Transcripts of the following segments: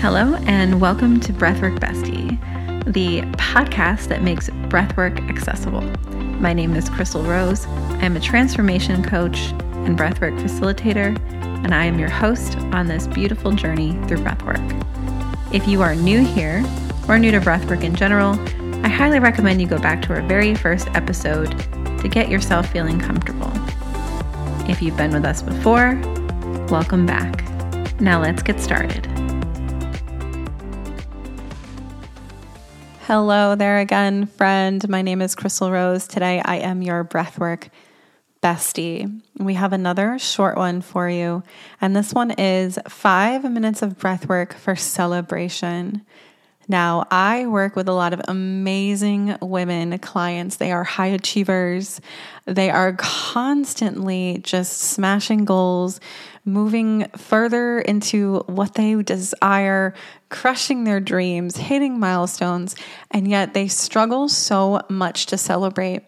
Hello, and welcome to Breathwork Bestie, the podcast that makes breathwork accessible. My name is Chrystal Rose. I'm a transformation coach and breathwork facilitator, and I am your host on this beautiful journey through breathwork. If you are new here or new to breathwork in general, I highly recommend you go back to our very first episode to get yourself feeling comfortable. If you've been with us before, welcome back. Now let's get started. Hello there again, friend. My name is Chrystal Rose. Today I am your breathwork bestie. We have another short one for you, and this one is five minutes of breathwork for celebration. Now, I work with a lot of amazing women clients. They are high achievers. They are constantly just smashing goals, moving further into what they desire, crushing their dreams, hitting milestones, and yet they struggle so much to celebrate.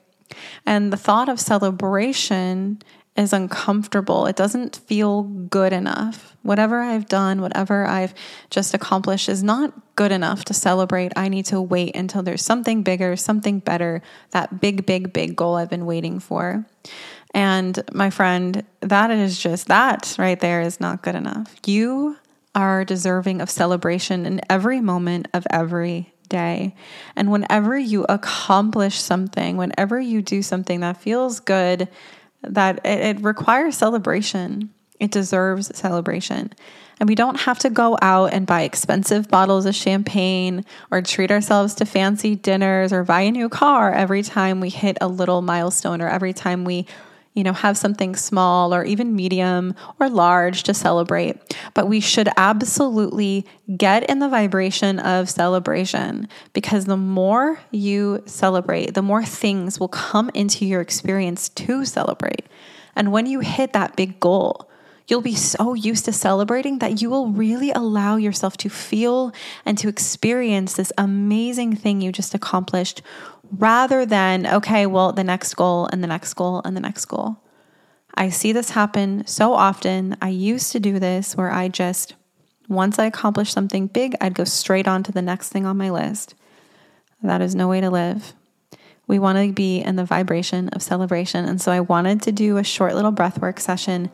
And the thought of celebration is uncomfortable. It doesn't feel good enough. Whatever I've done, whatever I've just accomplished is not good enough to celebrate. I need to wait until there's something bigger, something better, that big, big, big goal I've been waiting for. And my friend, that is just that right there is not good enough. You are deserving of celebration in every moment of every day. And whenever you accomplish something, whenever you do something that feels good, that it, it requires celebration. It deserves celebration. And we don't have to go out and buy expensive bottles of champagne or treat ourselves to fancy dinners or buy a new car every time we hit a little milestone or every time we you know, have something small or even medium or large to celebrate. But we should absolutely get in the vibration of celebration because the more you celebrate, the more things will come into your experience to celebrate. And when you hit that big goal, You'll be so used to celebrating that you will really allow yourself to feel and to experience this amazing thing you just accomplished rather than, okay, well, the next goal and the next goal and the next goal. I see this happen so often. I used to do this where I just, once I accomplished something big, I'd go straight on to the next thing on my list. That is no way to live. We want to be in the vibration of celebration. And so I wanted to do a short little breathwork session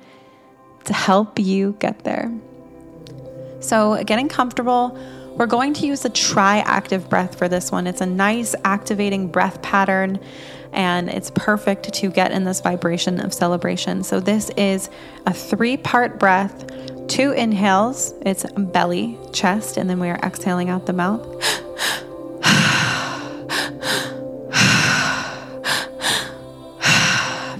to help you get there. So, getting comfortable we're going to use the tri active breath for this one. It's a nice activating breath pattern and it's perfect to get in this vibration of celebration. So, this is a three part breath, two inhales, it's belly, chest, and then we are exhaling out the mouth.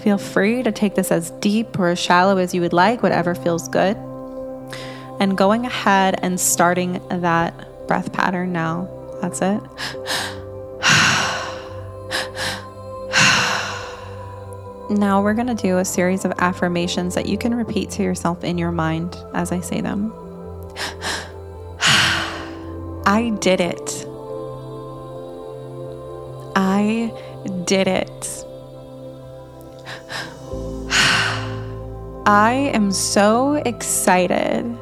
Feel free to take this as deep or as shallow as you would like, whatever feels good and going ahead and starting that breath pattern now. That's it. Now we're going to do a series of affirmations that you can repeat to yourself in your mind as I say them. I did it. I did it. I am so excited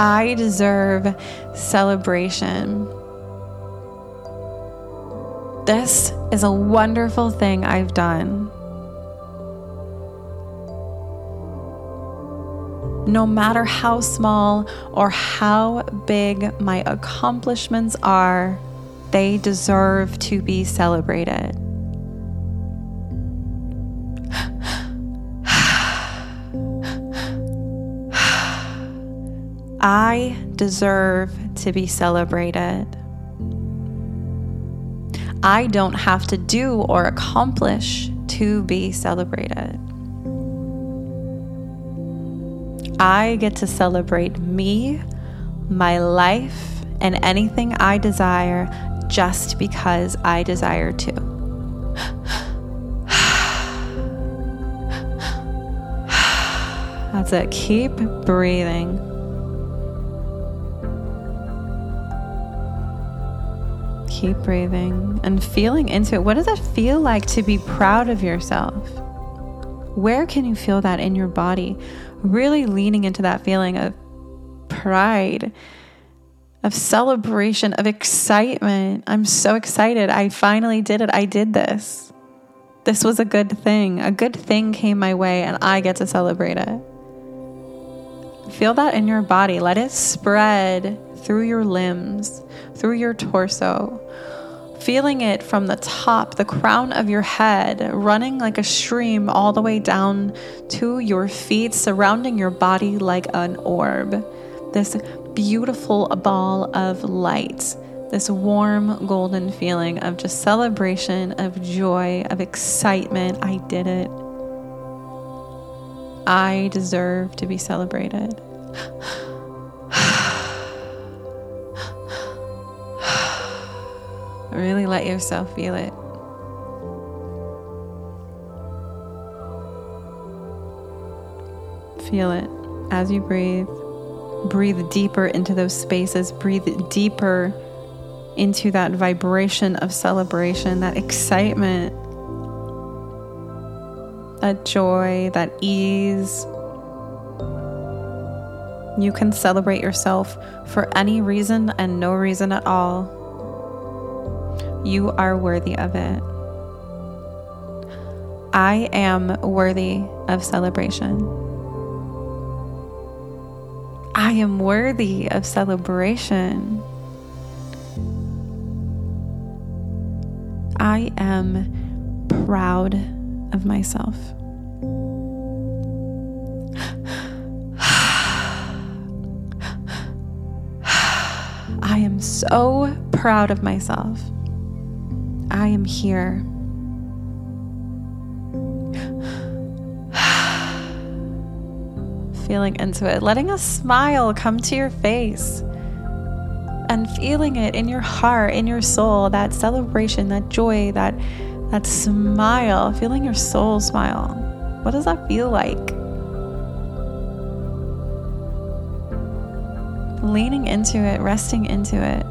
I deserve celebration. This is a wonderful thing I've done. No matter how small or how big my accomplishments are, they deserve to be celebrated. I deserve to be celebrated. I don't have to do or accomplish to be celebrated. I get to celebrate me, my life, and anything I desire just because I desire to. That's it. Keep breathing. Keep breathing and feeling into it. What does it feel like to be proud of yourself? Where can you feel that in your body? Really leaning into that feeling of pride, of celebration, of excitement. I'm so excited. I finally did it. I did this. This was a good thing. A good thing came my way, and I get to celebrate it. Feel that in your body. Let it spread through your limbs, through your torso, feeling it from the top, the crown of your head, running like a stream all the way down to your feet, surrounding your body like an orb. This beautiful ball of light, this warm golden feeling of just celebration, of joy, of excitement. I did it. I deserve to be celebrated. Really let yourself feel it. Feel it as you breathe. Breathe deeper into those spaces. Breathe deeper into that vibration of celebration, that excitement, that joy, that ease. You can celebrate yourself for any reason and no reason at all. You are worthy of it. I am worthy of celebration. I am worthy of celebration. I am proud of myself. I am so proud of myself. I am here. feeling into it, letting a smile come to your face and feeling it in your heart, in your soul, that celebration, that joy, that that smile, feeling your soul smile. What does that feel like? Leaning into it, resting into it.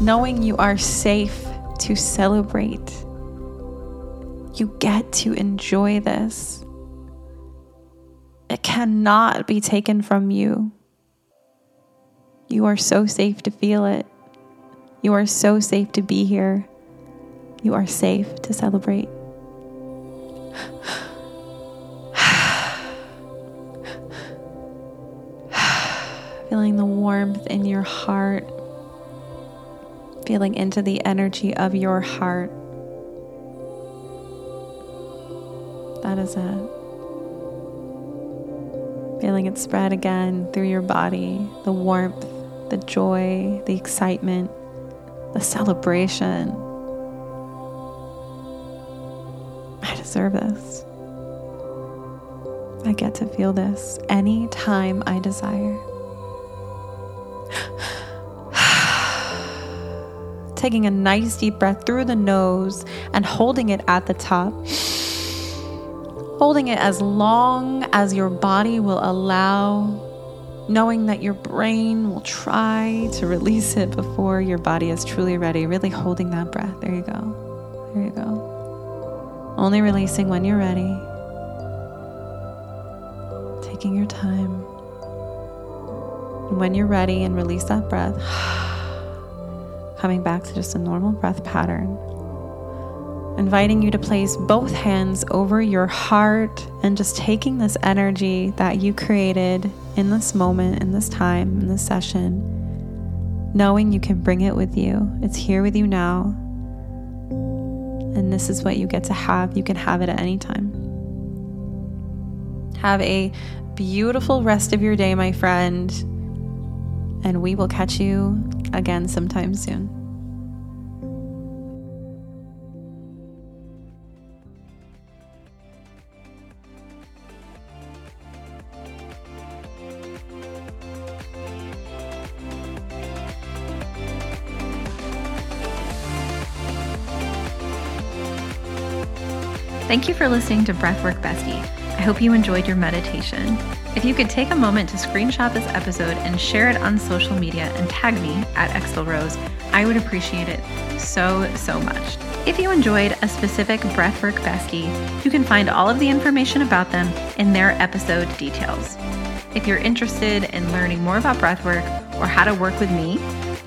knowing you are safe to celebrate. You get to enjoy this. It cannot be taken from you. You are so safe to feel it. You are so safe to be here. You are safe to celebrate. Feeling the warmth in your heart feeling into the energy of your heart. That is it. Feeling it spread again through your body the warmth, the joy, the excitement, the celebration. I deserve this. I get to feel this anytime I desire. taking a nice deep breath through the nose and holding it at the top. Holding it as long as your body will allow, knowing that your brain will try to release it before your body is truly ready. Really holding that breath. There you go. There you go. Only releasing when you're ready. Taking your time. And when you're ready and release that breath coming back to just a normal breath pattern. Inviting you to place both hands over your heart and just taking this energy that you created in this moment, in this time, in this session, knowing you can bring it with you. It's here with you now. And this is what you get to have. You can have it at any time. Have a beautiful rest of your day, my friend. And we will catch you again sometime soon. Thank you for listening to Breathwork Bestie. I hope you enjoyed your meditation. If you could take a moment to screenshot this episode and share it on social media and tag me at Exel Rose, I would appreciate it so, so much. If you enjoyed a specific Breathwork bestie, you can find all of the information about them in their episode details. If you're interested in learning more about breathwork or how to work with me,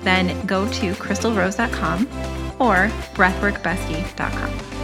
then go to chrystalrose.com or breathworkbestie.com.